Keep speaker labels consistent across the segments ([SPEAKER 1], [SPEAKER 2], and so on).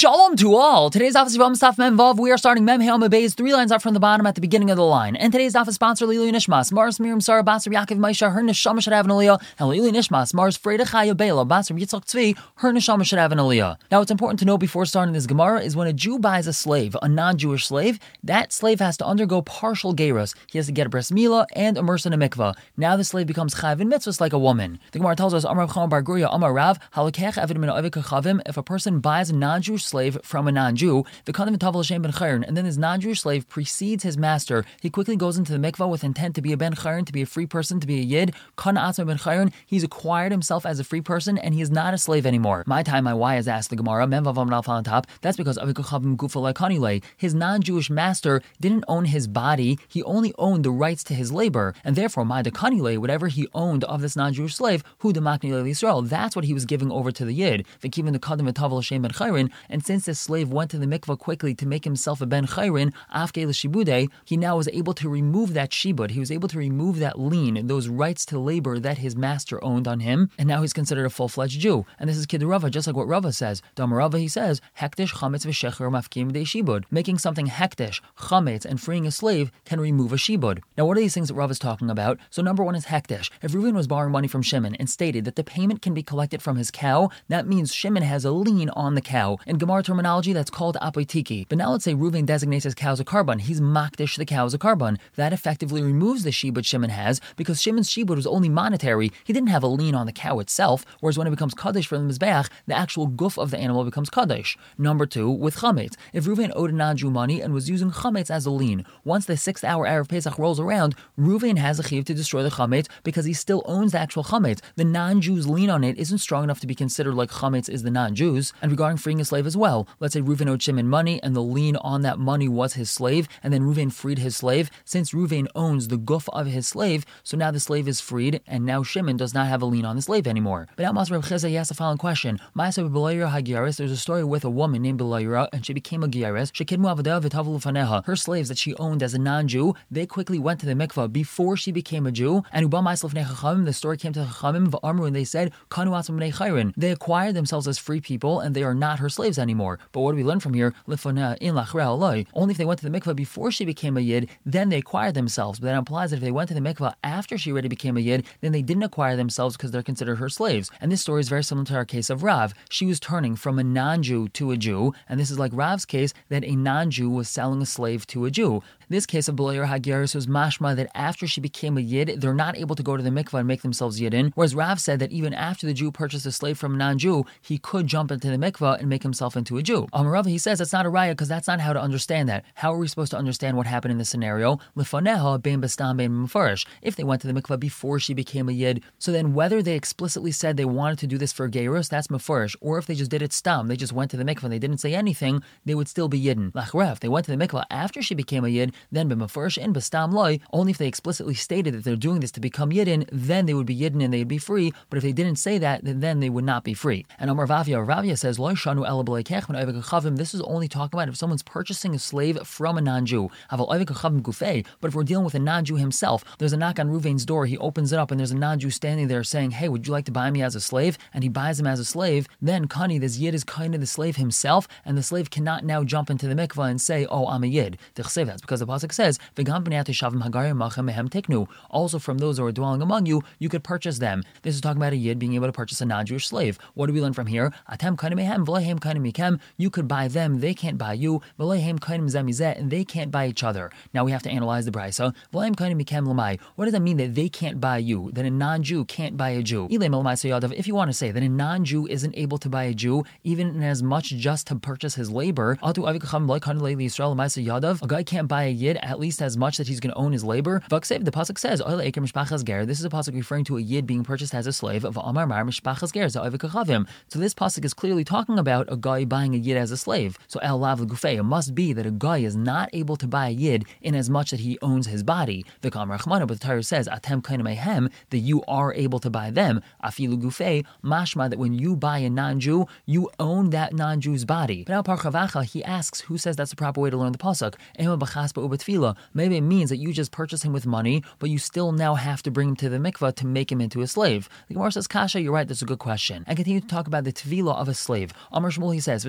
[SPEAKER 1] Shalom to all. Today's office of Mem Vav. We are starting Mem Hail Bays three lines up from the bottom at the beginning of the line. And today's office sponsor Lili Nishmas, Mars Miriam Sarah Basar Yaakov Maisha, her Neshama should have an and Lili Nishmas, Mars Freda Chaya Bela, Basar Yitzchak Tzvi, her Neshama should have an. Now, what's important to know before starting this Gemara is when a Jew buys a slave, a non-Jewish slave, that slave has to undergo partial gerus. He has to get a bris milah and immerse in a mikvah. Now the slave becomes chayav in mitzvahs like a woman. The Gemara tells us, Amar Bar Guria, Amar Rav, Halakech Evid Min. If a person buys a non-Jewish slave from a non-Jew, the Kadam Tavel Hashem ben Chayrin, and then his non-Jewish slave precedes his master. He quickly goes into the mikvah with intent to be a ben Chayrin, to be a free person, to be a yid. Atzma ben Chayrin, he's acquired himself as a free person, and he is not a slave anymore. My time, my why is asked the Gemara. Memvavam on top. That's because his non-Jewish master didn't own his body; he only owned the rights to his labor, and therefore my dekanile, whatever he owned of this non-Jewish slave, who the Yisrael, that's what he was giving over to the yid. The the kadam Tavel Hashem ben Chayrin, and since this slave went to the mikvah quickly to make himself a ben chayrin, afke shibude, he now was able to remove that shibud. He was able to remove that lien, those rights to labor that his master owned on him, and now he's considered a full-fledged Jew. And this is Kid Rava, just like what Rava says. Rava, he says, hekdesh chametz v'shecher mafkim de shibud. Making something hekdesh, chametz, and freeing a slave can remove a shibud. Now, what are these things that Rava is talking about? So number one is hekdesh. If Reuven was borrowing money from Shimon and stated that the payment can be collected from his cow, that means Shimon has a lien on the cow. In Gemara terminology, that's called apoitiki. But now let's say Reuven designates his cows a korban. He's makdish the cows a korban. That effectively removes the shibud Shimon has because Shimon's shibud was only monetary. He didn't have a lien on the cow itself. Whereas when it becomes kaddish for the mizbeach, the actual goof of the animal becomes kaddish. Number two, with chametz. If Reuven owed a non-Jew money and was using chametz as a lien, once the sixth hour Erev Pesach rolls around, Reuven has a chiv to destroy the chametz because he still owns the actual chametz. The non-Jew's lien on it isn't strong enough to be considered like chametz is the non-Jews. And regarding freeing a slave as well, let's say Reuven owed Shimon money and the lien on that money was his slave, and then Reuven freed his slave. Since Reuven owns the guf of his slave, so now the slave is freed, and now Shimon does not have a lien on the slave anymore. But now Masr Chizah, he asks the following question. There's a story with a woman named Beluria, and she became a Gyaris. Her slaves that she owned as a non-Jew, they quickly went to the mikvah before she became a Jew. And the story came to the Chachamim, and they said, They acquired themselves as free people, and they are not her slaves anymore. But what do we learn from here? Only if they went to the mikvah before she became a yid, then they acquired themselves. But that implies that if they went to the mikvah after she already became a yid, then they didn't acquire themselves because they're considered her slaves. And this story is very similar to our case of Rav. She was turning from a non-Jew to a Jew, and this is like Rav's case that a non-Jew was selling a slave to a Jew. This case of Belayr Hagiris was mashma that after she became a yid, they're not able to go to the mikvah and make themselves yidin. Whereas Rav said that even after the Jew purchased a slave from a non-Jew, he could jump into the mikvah and make himself into a Jew. Um, Rav, he says that's not a raya because that's not how to understand that. How are we supposed to understand what happened in this scenario? If they went to the mikvah before she became a yid, so then whether they explicitly said they wanted to do this for gerus, that's mefarish, or if they just did it stam, they just went to the mikvah and they didn't say anything, they would still be yidin. Lachrev, they went to the mikvah after she became a yid, then be mefarish and bastam loy. Only if they explicitly stated that they're doing this to become yidden, then they would be yidden and they'd be free. But if they didn't say that, then they would not be free. And Omar Ravia, Ravia says, Loy shanu This is only talking about if someone's purchasing a slave from a non-Jew. But if we're dealing with a non-Jew himself, there's a knock on Ruvain's door. He opens it up, and there's a non-Jew standing there saying, "Hey, would you like to buy me as a slave?" And he buys him as a slave. Then Kani, this yid is kind of the slave himself, and the slave cannot now jump into the mikvah and say, "Oh, I'm a yid." That's because the pasuk says, also, from those who are dwelling among you, you could purchase them. This is talking about a yid being able to purchase a non-Jewish slave. What do we learn from here? Atem You could buy them; they can't buy you. And they can't buy each other. Now we have to analyze the brisa. What does that mean that they can't buy you? That a non-Jew can't buy a Jew? If you want to say that a non-Jew isn't able to buy a Jew, even in as much just to purchase his labor, a guy can't buy a yid at least as much that he's going to own his labor. The pasuk says, Oil Eker Mishpachas Ger. This is a pasuk referring to a yid being purchased as a slave of Amar Mar So this pasuk is clearly talking about a guy buying a yid as a slave. So El Lav It must be that a guy is not able to buy a yid in as much that he owns his body. The Kam Rachmana, but the Torah says, Atem Mehem, that you are able to buy them. Afilu Gufei, mashma that when you buy a non-Jew, you own that non-Jew's body. But now Parchavacha, he asks, who says that's the proper way to learn the pasuk? Maybe it means that you just purchase him with money, but you still now have to bring him to the mikvah to make him into a slave. The Gemara says, Kasha, you're right, that's a good question. And continue to talk about the tvila of a slave. Amr Shmuel, he says,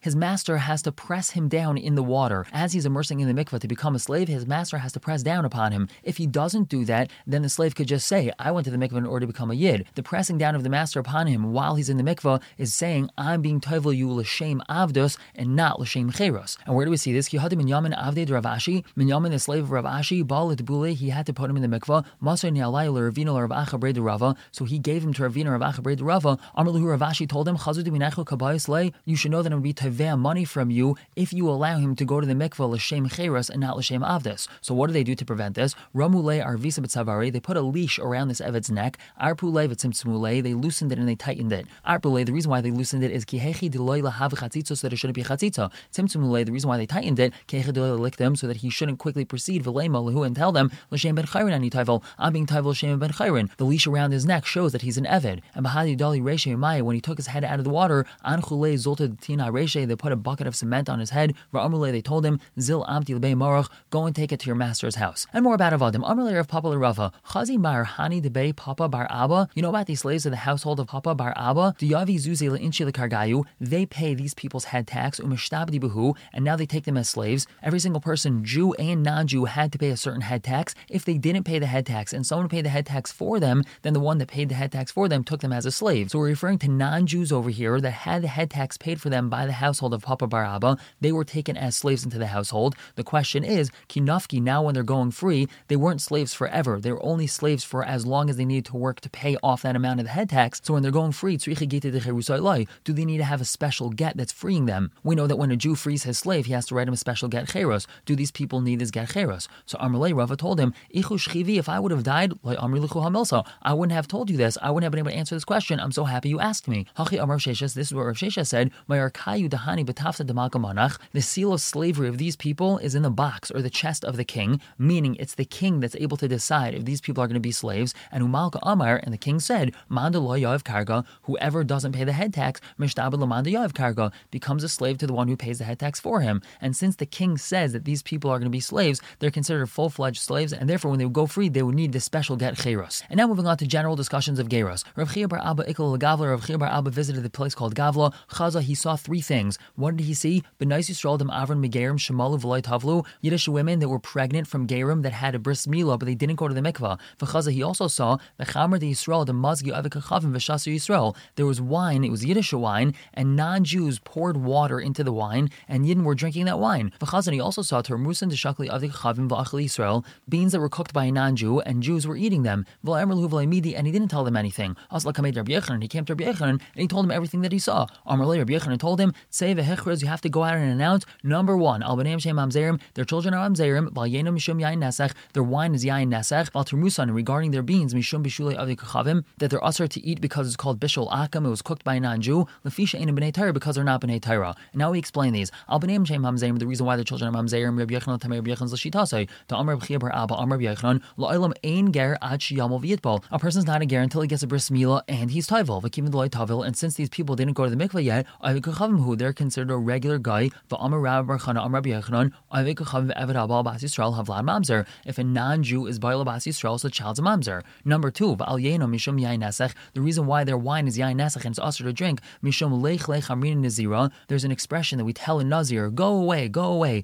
[SPEAKER 1] his master has to press him down in the water. As he's immersing in the mikvah to become a slave, his master has to press down upon him. If he doesn't do that, then the slave could just say, I went to the mikvah in order to become a yid. The pressing down of the master upon him while he's in the mikvah is saying, I'm being toivel you l'shem avdos and not l'shem cheros. And where do we see this? Kihadim Minyamin avded Rav Ashi, Minyamin the slave of Rav Ashi, Baal Bule, he had to put him in the mikvah, Masar Nialai Ravina Rav Acha Rava, so he gave him to Ravina Rav Acha Rava. Amarluhu Rav Ashi told him, chazudu minachul kabayis le you should know that it would be teveh money from you if you allow him to go to the mikvah l'shem cheros and not l'shem avdis. So what do they do to prevent this? Ramule arvisa b'tzavari, they put a leash around this eved's neck. Arpule v'tzimtzmule, they loosened it and they tightened it. Arpule, the reason why they loosened it is kihechi deloy lahav chatzitzo, so that it shouldn't be chatzitzo. Tzimtzmule, the reason why they tightened it, kihechi them, so that he shouldn't quickly proceed v'lema lehu and tell them l'shem ben chayrin ani taivel, I'm being taivel l'shem ben chayrin. The leash around his neck shows that he's an eved. And bahadi dali reshe maya, when he took his head out of the water, an chule zolta tina reshe, they put a bucket of cement on his head. Ra'amule, they told him, zil amti lebei marach, go and take it to your master's house. And more about Avadim. Amrle of Papa Rava. Chazi Bar Hani Debe Papa Bar Abba. You know about these slaves of the household of Papa Bar Abba? Diyavi Zuze Inchi Kargayu. They pay these people's head tax, umishtabdi buhu, and now they take them as slaves. Every single person, Jew and non-Jew, had to pay a certain head tax. If they didn't pay the head tax and someone paid the head tax for them, then the one that paid the head tax for them took them as a slave. So we're referring to non-Jews over here that had the head tax paid for them by the household of Papa Bar Abba. They were taken as slaves into the household. The question is, kinafki, now when they're going free, they weren't slaves forever. They were only slaves for as long as they needed to work to pay off that amount of the head tax. So when they're going free, do they need to have a special get that's freeing them? We know that when a Jew frees his slave, he has to write him a special get Do these people need this getcheros? So Amrle Rava told him, if I would have died, I wouldn't have told you this. I wouldn't have been able to answer this question. I'm so happy you asked me. This is what Rav Shesha said. The seal of slavery of these people is in the box or the chest of the king, meaning it's the king that's able to decide if these people are going to be slaves. And Umalka Amar, and the king said, karga, whoever doesn't pay the head tax, karga, becomes a slave to the one who pays the head tax for him. And since the king says that these people are going to be slaves, they're considered full fledged slaves, and therefore when they would go free, they would need this special get cheros. And now moving on to general discussions of geros. Rav Chia bar Abba Ikal Gavla, Rav Chia bar Abba visited the place called Gavla. Chaza, he saw three things. What did he see? Benais Yisrael dem Avron Megerim Shemalu V'loy Tavlu, Yiddish women that were pregnant from Gerim that had a bris milah, but they didn't go to the mikvah. V'chaza, he also saw the Chamer de Yisrael, the Mazgi Avikachavim V'shasu Yisrael. There was wine, it was Yiddish wine, and non-Jews poured water into the wine, and Yidden were drinking that wine. V'chaza, he also saw Termusan Deshakli Avikachavim V'achli Israel, beans that were cooked by a non-Jew, and Jews were eating them. V'la'emer Midi, and he didn't tell them anything. Asla Kamed Rabbi he came to Rabbi Yechanan, and he told him everything that he saw. Amr Rabbi Yechanan told him, say v'hechrez, you have to go out and announce, number one, al shem amzerim, their children are amzerim, val mishum yain nesach, their wine is yain nesach, val regarding their beans, mishum bishulei avikachavim, that they're usher to eat because it's called bishul akam, it was cooked by a non-Jew, lefisha ein b'nei Torah, because they're not b'nei Torah. And now we explain these. Al shem amzerim, the reason why their children are Amr Abba, Amr ein ger. A person's not a ger until he gets a bris and he's taival, v'kivin the tavil, and since these people didn't go to the mikvah yet, avikachavim who they're considered a regular guy, Amr bas Yisrael havlad mamzer. If a non-Jew is bail bas Yisrael, so the child's a mamzer. Number two, yeno mishum. The reason why their wine is yain and it's usher to drink, mishum amrin nazira. There's an expression that we tell a nazir, go away, go away.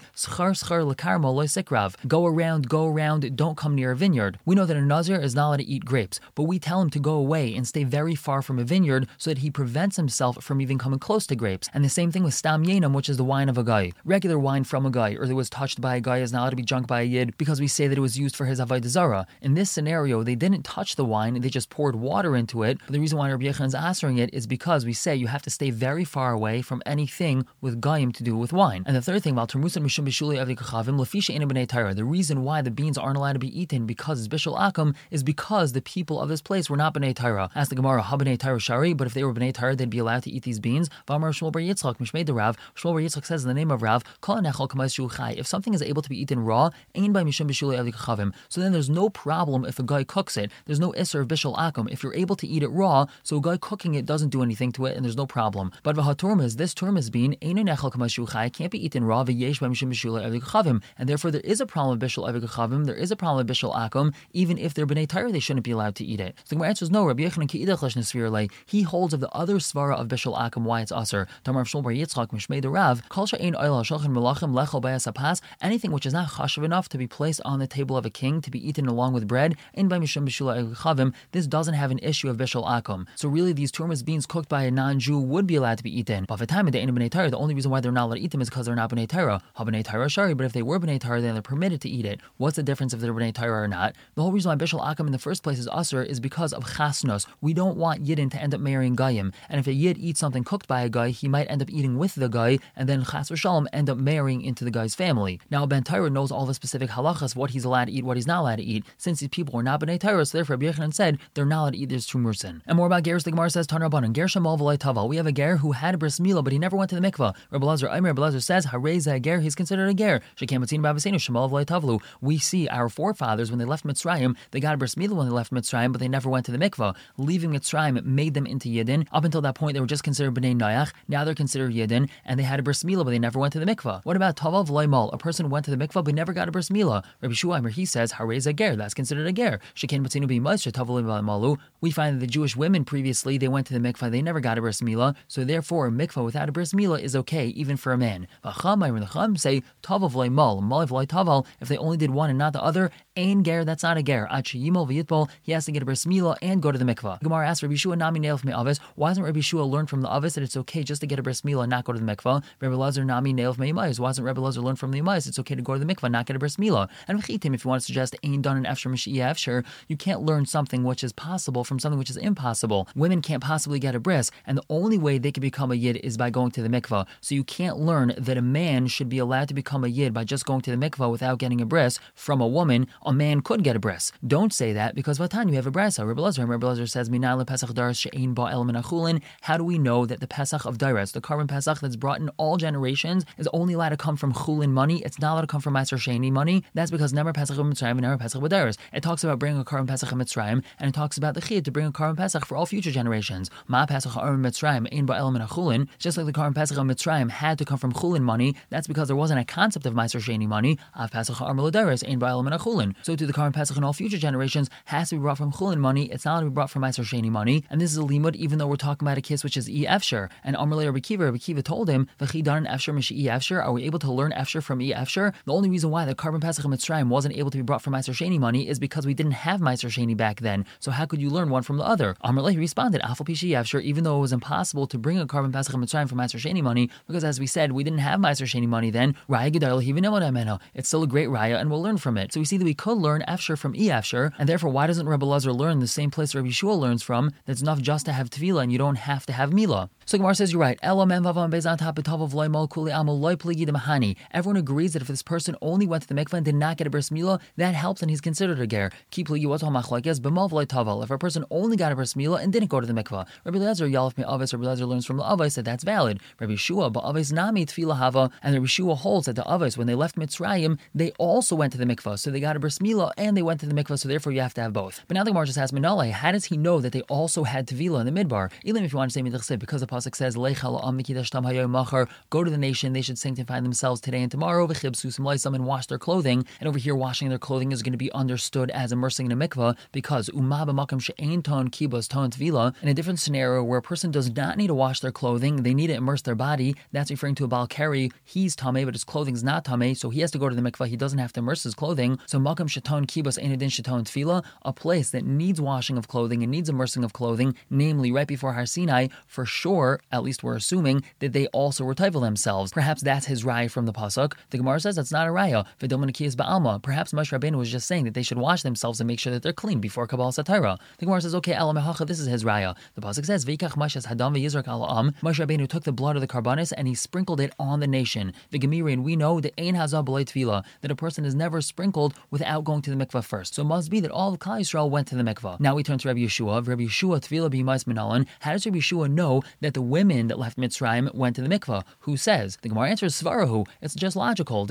[SPEAKER 1] Go around, go around, don't come near a vineyard. We know that a nazir is not allowed to eat grapes, but we tell him to go away and stay very far from a vineyard so that he prevents himself from even coming close to grapes. And the same thing with stam yenam, which is the wine of a guy. Regular wine from a guy, or that was touched by a guy, is not allowed to be drunk by a yid because we say that it was used for his avodah zara. In this scenario, they didn't touch the wine; they just poured water into it. But the reason why Rabbi Yechon is answering it is because we say you have to stay very far away from anything with gayim to do with wine. And the third thing, the reason why the beans aren't allowed to be eaten because it's bishul akum is because the people of this place were not bnei Torah. Ask the Gemara, ha bnei Torah shari, but if they were bnei Torah, they'd be allowed to eat these beans. V'amar Shmuel bar Yitzchak, mishmei Rav. Shmuel bar Yitzchak says in the name of Rav, if something is able to be eaten raw, ain by mishum b'shulei avikachavim. So then there's no problem if a guy cooks it. There's no isser of bishul akum. If you're able to eat it raw, so a guy cooking it doesn't do anything to it, and there's no problem. But v'haturmas, this term turmas bean, ain nechol kamashuchai, can't be eaten raw, v'yesh by avikachavim. And therefore there is a problem with bishul avikachavim, there is a problem with bishul akum, even if they're b'nei Torah, they shouldn't be allowed to eat it. So the answer is no, Rabbi Yechanan ki he holds of the other svara of bishul Akum why it's usher. Tamar Shul Bar Yitzchak Mishmei the Rav Kol She'ein Oil Shulchan Melachim Bayasapas. Anything which is not chashav enough to be placed on the table of a king to be eaten along with bread in by Mishum Bishula Chavim. This doesn't have an issue of Bishul Akum. So really, these turmas beans cooked by a non-Jew would be allowed to be eaten. But for time of the B'nai Torah, the only reason why they're not allowed to eat them is because they're not B'nai Torah. Shari, but if they were B'nai Torah, then they're permitted to eat it. What's the difference if they're B'nai Torah or not? The whole reason why Bishul Akum in the first place is usher is because of chasnos. We don't want Yidden to end up marrying Goyim. And if a Yid eats something cooked by a guy, he might end up eating with the guy, and then chas v'shalom end up marrying into the guy's family. Now, Ben Torah knows all the specific halachas, what he's allowed to eat, what he's not allowed to eat. Since these people are not B'nai Torah, so therefore Rabbi said they're not allowed to eat this trumursin. And more about Ger's, the Gemara says, Tanra Banan, Ger Shemal V'lai Taval. We have a Ger who had bris milah, but he never went to the mikvah. Rabbi Lazar, Aimer, Rabbi Lazar says, Hareza Ger, he's considered a Ger. We see our forefathers, when they left Mitzrayim, they got a bris milah when they left Mitzrayim, but they never went to the mikvah. Leaving Mitzrayim made them into Yidden. Up until that point, they were just considered bnei Nayach. Now they're considered Yidden, and they had a bris milah, but they never went to the mikvah. What about Taval V'lai Mal? A person went to the mikvah, but never got a bris milah. Rabbi Shuaimer, he says, Hareza Ger, that's considered a Ger. Shekem Batzinu B'Mais, Taval Malu. We find that the Jewish women previously, they went to the mikvah, they never got a bris milah, so therefore, a mikvah without a bris milah is okay, even for a man. V'cham, say, Taval if they only did one and not the other, Ain Ger, that's not a Ger. He has to get a bris milah and go to the mikvah. Gemara asks Rabbi Shua Nami Neil from Avis, why doesn't Rabbi Shua learn from the Avis that it's okay just to get a bris milah and not go to the mikvah? Rabbi Lazar Nami Neil from Why doesn't Rabbi Lazar learn from the Yemais? It's okay to go to the mikvah, not get a bris milah. And v'chitim, if you want to suggest Ain done an Efsher Mashiach Efsher, you can't learn something which is possible from something which is impossible. Women can't possibly get a bris, and the only way they can become a yid is by going to the mikvah. So you can't learn that a man should be allowed to become a yid by just going to the mikvah without getting a bris from a woman. A man could get a bris. Don't say that because Vatan, you have a bris. Oh, Rabbi Lazar, Rabbi says, Pesach She'ein How do we know that the Pesach of Daras, the korban Pesach that's brought in all generations, is only allowed to come from Chulin money? It's not allowed to come from Maser Sheni money. That's because never Pesach of Mitzrayim and never Pesach of Daras. It talks about bringing a korban Pesach of Mitzrayim, and it talks about the Chiyah to bring a korban Pesach for all future generations. Ma Pesach Mitzrayim Ein Ba El Menachulin. Just like the korban Pesach of Mitzrayim had to come from Chulin money, that's because there wasn't a concept of Maser Sheni money. Av Pesach of Daras Ein Ba El Menachulin. So to the korban Pesach in all future generations has to be brought from Chulin money. It's not to be brought from Maser Sheni money. And this is a limud, even though we're talking about a kiss which is E Efsher. And Amrle Rabbi Kiva, Rabbi Kiva told him, V'chidan Efsher Mish E Efsher. Are we able to learn Efsher from E Efsher? The only reason why the korban Pesach of Mitzrayim wasn't able to be brought from Maser Sheni money is because we didn't have Maser Sheni back then. So how could you learn one from the other? Amrle responded, Afal Pishi Efsher, even though it was impossible to bring a korban Pesach of Mitzrayim from Maser Sheni money, because as we said, we didn't have Maser Sheni money then. Raya Gedar It's still a great Raya, and we'll learn from it. So we see that we could learn Efsher from E Efsher, and therefore, why doesn't Rebbe Lazar learn the same place Rabbi Shua learns from? That's enough just to have tevila, and you don't have to have milah. So Gemara says you're right. Everyone agrees that if this person only went to the mikvah and did not get a bris milah, that helps and he's considered a ger. If a person only got a bris milah and didn't go to the mikvah, Rabbi Lezer Yalef Rabbi Lezer learns from the Avis that that's valid. Rabbi Shua, but Avis nami tevila hava, and Rabbi Shua holds that the Avis when they left Mitzrayim, they also went to the mikvah, so they got a bris milah and they went to the mikvah, so therefore you have to have both. But now the Gemara just asks how does he know that they also had tevila in the midbar? Even if you want to say because the pasuk says "Lechal amnikidashtam hayom machar." go to the nation, they should sanctify themselves today and tomorrow, and wash their clothing. And over here, washing their clothing is going to be understood as immersing in a mikvah because kibos ton tvila. In a different scenario where a person does not need to wash their clothing, they need to immerse their body. That's referring to a baal keri. He's tame, but his clothing is not tame, so he has to go to the mikvah. He doesn't have to immerse his clothing. So makam shaton kibos enidin shaton tevila, a place that needs washing of clothing and needs immersing of clothing, namely right before Har Sinai, for sure, at least we're assuming, that they also were themselves. Perhaps that's his raya from the pasuk. The Gemara says that's not a raya. V'dominikias ba'alma. Perhaps Moshe Rabbeinu was just saying that they should wash themselves and make sure that they're clean before Kabbalas Torah. The Gemara says, okay, alamehacha, this is his raya. The pasuk says, V'ikach mashas hadam v'yizrak ala'am. Moshe Rabbeinu took the blood of the karbanis and he sprinkled it on the nation. The Gemirin, we know that ein hazah b'lei tvila, that a person is never sprinkled without going to the mikvah first. So it must be that all of Klal Yisrael went to the mikvah. Now we turn to Rabbi Yeshua. Rabbi Yeshua tvila b'yimais minalan. How does Rabbi Yeshua know that the women that left Mitzrayim went to the mikvah? Who says? The Gemara answers Svarahu. It's just logical.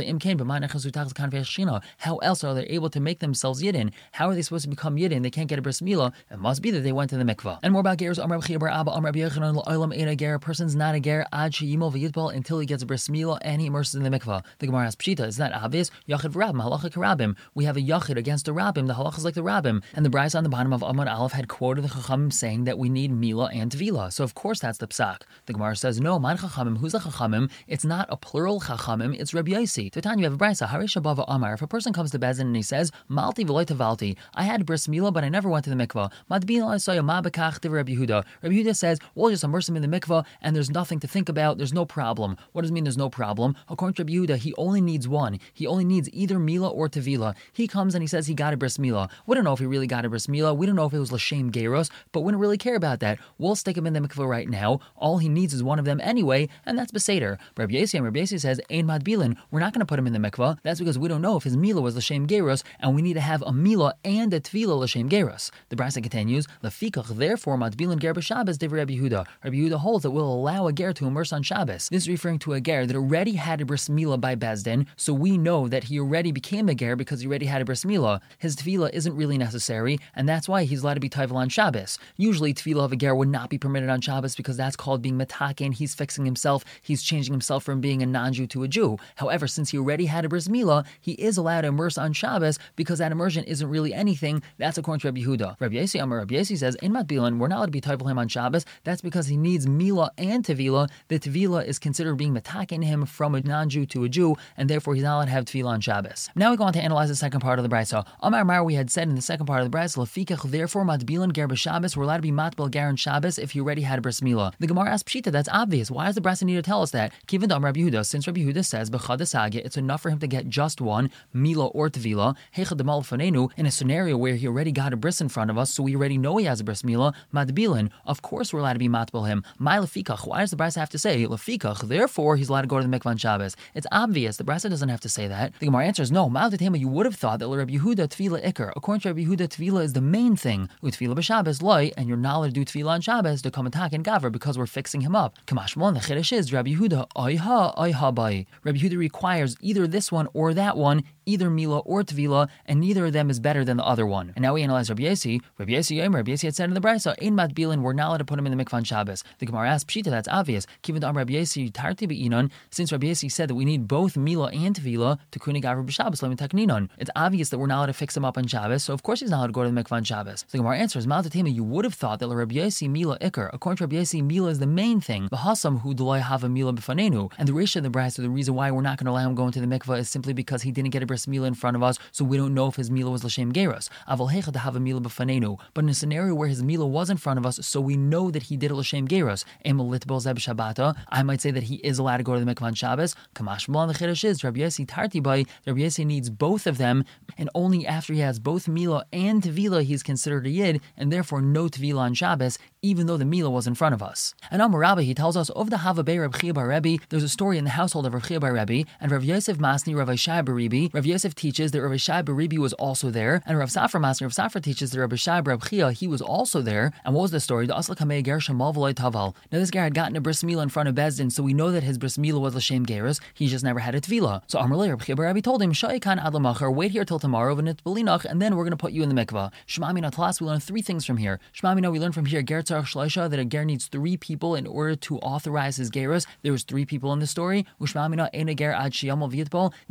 [SPEAKER 1] How else are they able to make themselves yidden? How are they supposed to become yidden? They can't get a bris milah. It must be that they went to the mikvah. And more about ger's Amr Abba Amr ger. A person's not a ger ad sheyimol v'yitbal until he gets a bris milah and he immerses in the mikvah. The Gemara asks Pshita. Is that obvious? Yachid v'rabim. We have a yachid against a rabbim. The halacha is like the rabbim. And the Brisa on the bottom of Amad Aleph had quoted the Chacham saying that we need Mila and Tvila. So of course that's the psak. The Gemara says, no, man chachamim, who's a chachamim? It's not a plural chachamim, it's Rabbi Yossi. Tatan, you have a brisa, Harish Abava Amar. If a person comes to Bezin and he says, Malti v'loy tavalti, I had bris milah, but I never went to the mikvah. Madbin al ma bekach to Rabbi Yehuda. Rabbi Yehuda says, we'll just immerse him in the mikvah, and there's nothing to think about, there's no problem. What does it mean there's no problem? According to Rabbi Yehuda, he only needs one. He only needs either milah or tevila. He comes and he says he got a bris milah. We don't know if he really got a bris milah. We don't know if it was l'shem geros, but we don't really care about that. We'll stick him in the mikvah right now. All he needs is one of them anyway, and that's beseder. Rabbi Yossi and Rabbi Yossi says, Ein madbilin. We're not going to put him in the mikvah. That's because we don't know if his Mila was l'shem geros, and we need to have a Mila and a tevila l'shem geros. The brisa continues, lefikach. Therefore, madbilin ger b'Shabbos div Rabbi Yehuda. Rabbi Yehuda holds that we'll allow a ger to immerse on Shabbos. This is referring to a ger that already had a bris milah by Bezdin, so we know that he already became a ger because he already had a bris milah. His tevila isn't really necessary, and that's why he's allowed to be taival on Shabbos. Usually, tevila of a ger would not be permitted on Shabbos because that's called being metaken. He's fixing himself. He's changing himself from being a non-Jew to a Jew. However, since he already had a bris milah, he is allowed to immerse on Shabbos because that immersion isn't really anything. That's according to Rabbi Yehuda. Rabbi Yossi Amar Rabbi Yossi says in Matbilan we're not allowed to be taival him on Shabbos. That's because he needs milah and tevila. The tevila is considered being metaken him from a non-Jew to a Jew, and therefore he's not allowed to have tevila on Shabbos. Now we go on to analyze the second part of the brisa. Amar Mar we had said in the second part of the lefikach therefore matbilan ger Shabbos we're allowed to be matbil ger on Shabbos if he already had a bris milah. The Gemara asks Pshita that's obvious. Why does the brisa need to tell us that? Given Dam Rabbi Yehuda, since Rabbi Yehuda says b'chadasage it's enough for him to get just one Mila or tevila fanenu in a scenario where he already got a bris in front of us, so we already know he has a bris milah matbilan. Of course we're allowed to be matbil him. My lefikach. Why does the brisa have to say lefikach? Therefore he's allowed to go to the mikvah on Shabbos. It's obvious. The brisa doesn't have to say that. The Gemara answers no. Ma'al you would have thought that Rabbi Yehuda tevila ikar. According to Rabbi Yehuda, tevila is the main thing. Utvila b'Shabbos loy, and you're not allowed do tevila on Shabbos to come attack and gaver because we're fixing him up. Kamashmon the chiddush is Rabbi Yehuda oiha oiha bai. Rabbi Yehuda requires either this one or that one either Mila or Tvila, and neither of them is better than the other one. And now we analyze Rabbi Yesi. Rabbi Yesi Yomer, Rabbi Yesi had said in the Brisa, Ein Mat Bilin, we're not allowed to put him in the mikvah on Shabbos. The Gemara asks, Pshita, that's obvious. Given to Rabbi Yesi, Tarti Be'inon, since Rabbi Yesi said that we need both Mila and Tvila to Kunig Avra B'Shabbos, Lemon Takninon. It's obvious that we're not allowed to fix him up on Shabbos, so of course he's not allowed to go to the mikvah on Shabbos. The Gemara answers, Maltatema, you would have thought that Rabbi Yesi Mila Iker, according to Rabbi Yesi, Mila is the main thing. Bahasam who Deloy have a Mila B'Fanenu. And the Risha of the Brisa, the reason why we're not going to allow him going to the mikvah is simply because he didn't get a bris Mila in front of us so we don't know if his mila was l'shem geros. Aval to have a mila b'fanenu. But in a scenario where his mila was in front of us, so we know that he did a l'shem geros. Shabbata. I might say that he is allowed to go to the mikvah on Shabbos. Kamash mlan the chiddush is Rabbi Yossi Rabbi needs both of them, and only after he has both mila and tevila he's considered a yid, and therefore no tevila on Shabbos, even though the mila was in front of us. And Amar Rabbi, he tells us of the Havabei Rav Chia Bar Rebbe. There's a story in the household of Chia Bar Rebbe, and Rav Yosef Masni Rav Shai Baribi. Rav Yosef teaches that Rav Shai Baribi was also there, and Rav Safra Masni Rav Safra teaches that Rav Shai Rav Chia he was also there. And what was the story? The Asla Kamei Ger Taval. Now this guy had gotten a bris in front of Bezdin, so we know that his bris milah was l'shem geras. He just never had a tvila. So Amar Rav Chia Bar Rebbe told him, Shaikan Adlamachar, wait here till tomorrow, and then we're going to put you in the mikvah. Shmamina Talas, we learn three things from here. Shmamina, we learn from here Ger Tzarach Shloisha that a ger needs three people in order to authorize his geras. There was three people in the story. We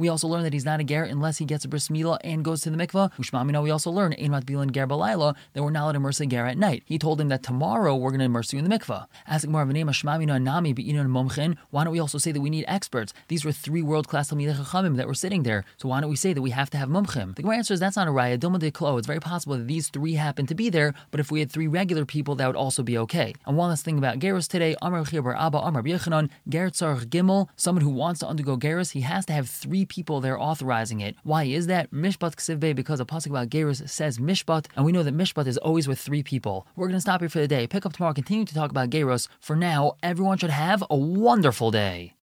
[SPEAKER 1] also learn that he's not a ger unless he gets a bris milah and goes to the mikvah. We also learn ein mat bilan ger balayla that we're not allowed to immerse a ger at night. He told him that tomorrow we're going to immerse you in the mikvah. Asking more of a. Why don't we also say that we need experts? These were three world class talmidei chachamim that were sitting there. So why don't we say that we have to have mumchim? The Gemara answers that's not a raya. Dilma de. It's very possible that these three happen to be there, but if we had three regular people, that would also be okay. And one last thing about Geras today, Bar Abba, Amar Yechanan, Gimel, someone who wants to undergo Geras, he has to have three people there authorizing it. Why is that? Mishpat Ksivbe, because a pasuk about Geras says Mishpat, and we know that Mishpat is always with three people. We're going to stop here for the day. Pick up tomorrow, continue to talk about Geros. For now, everyone should have a wonderful day.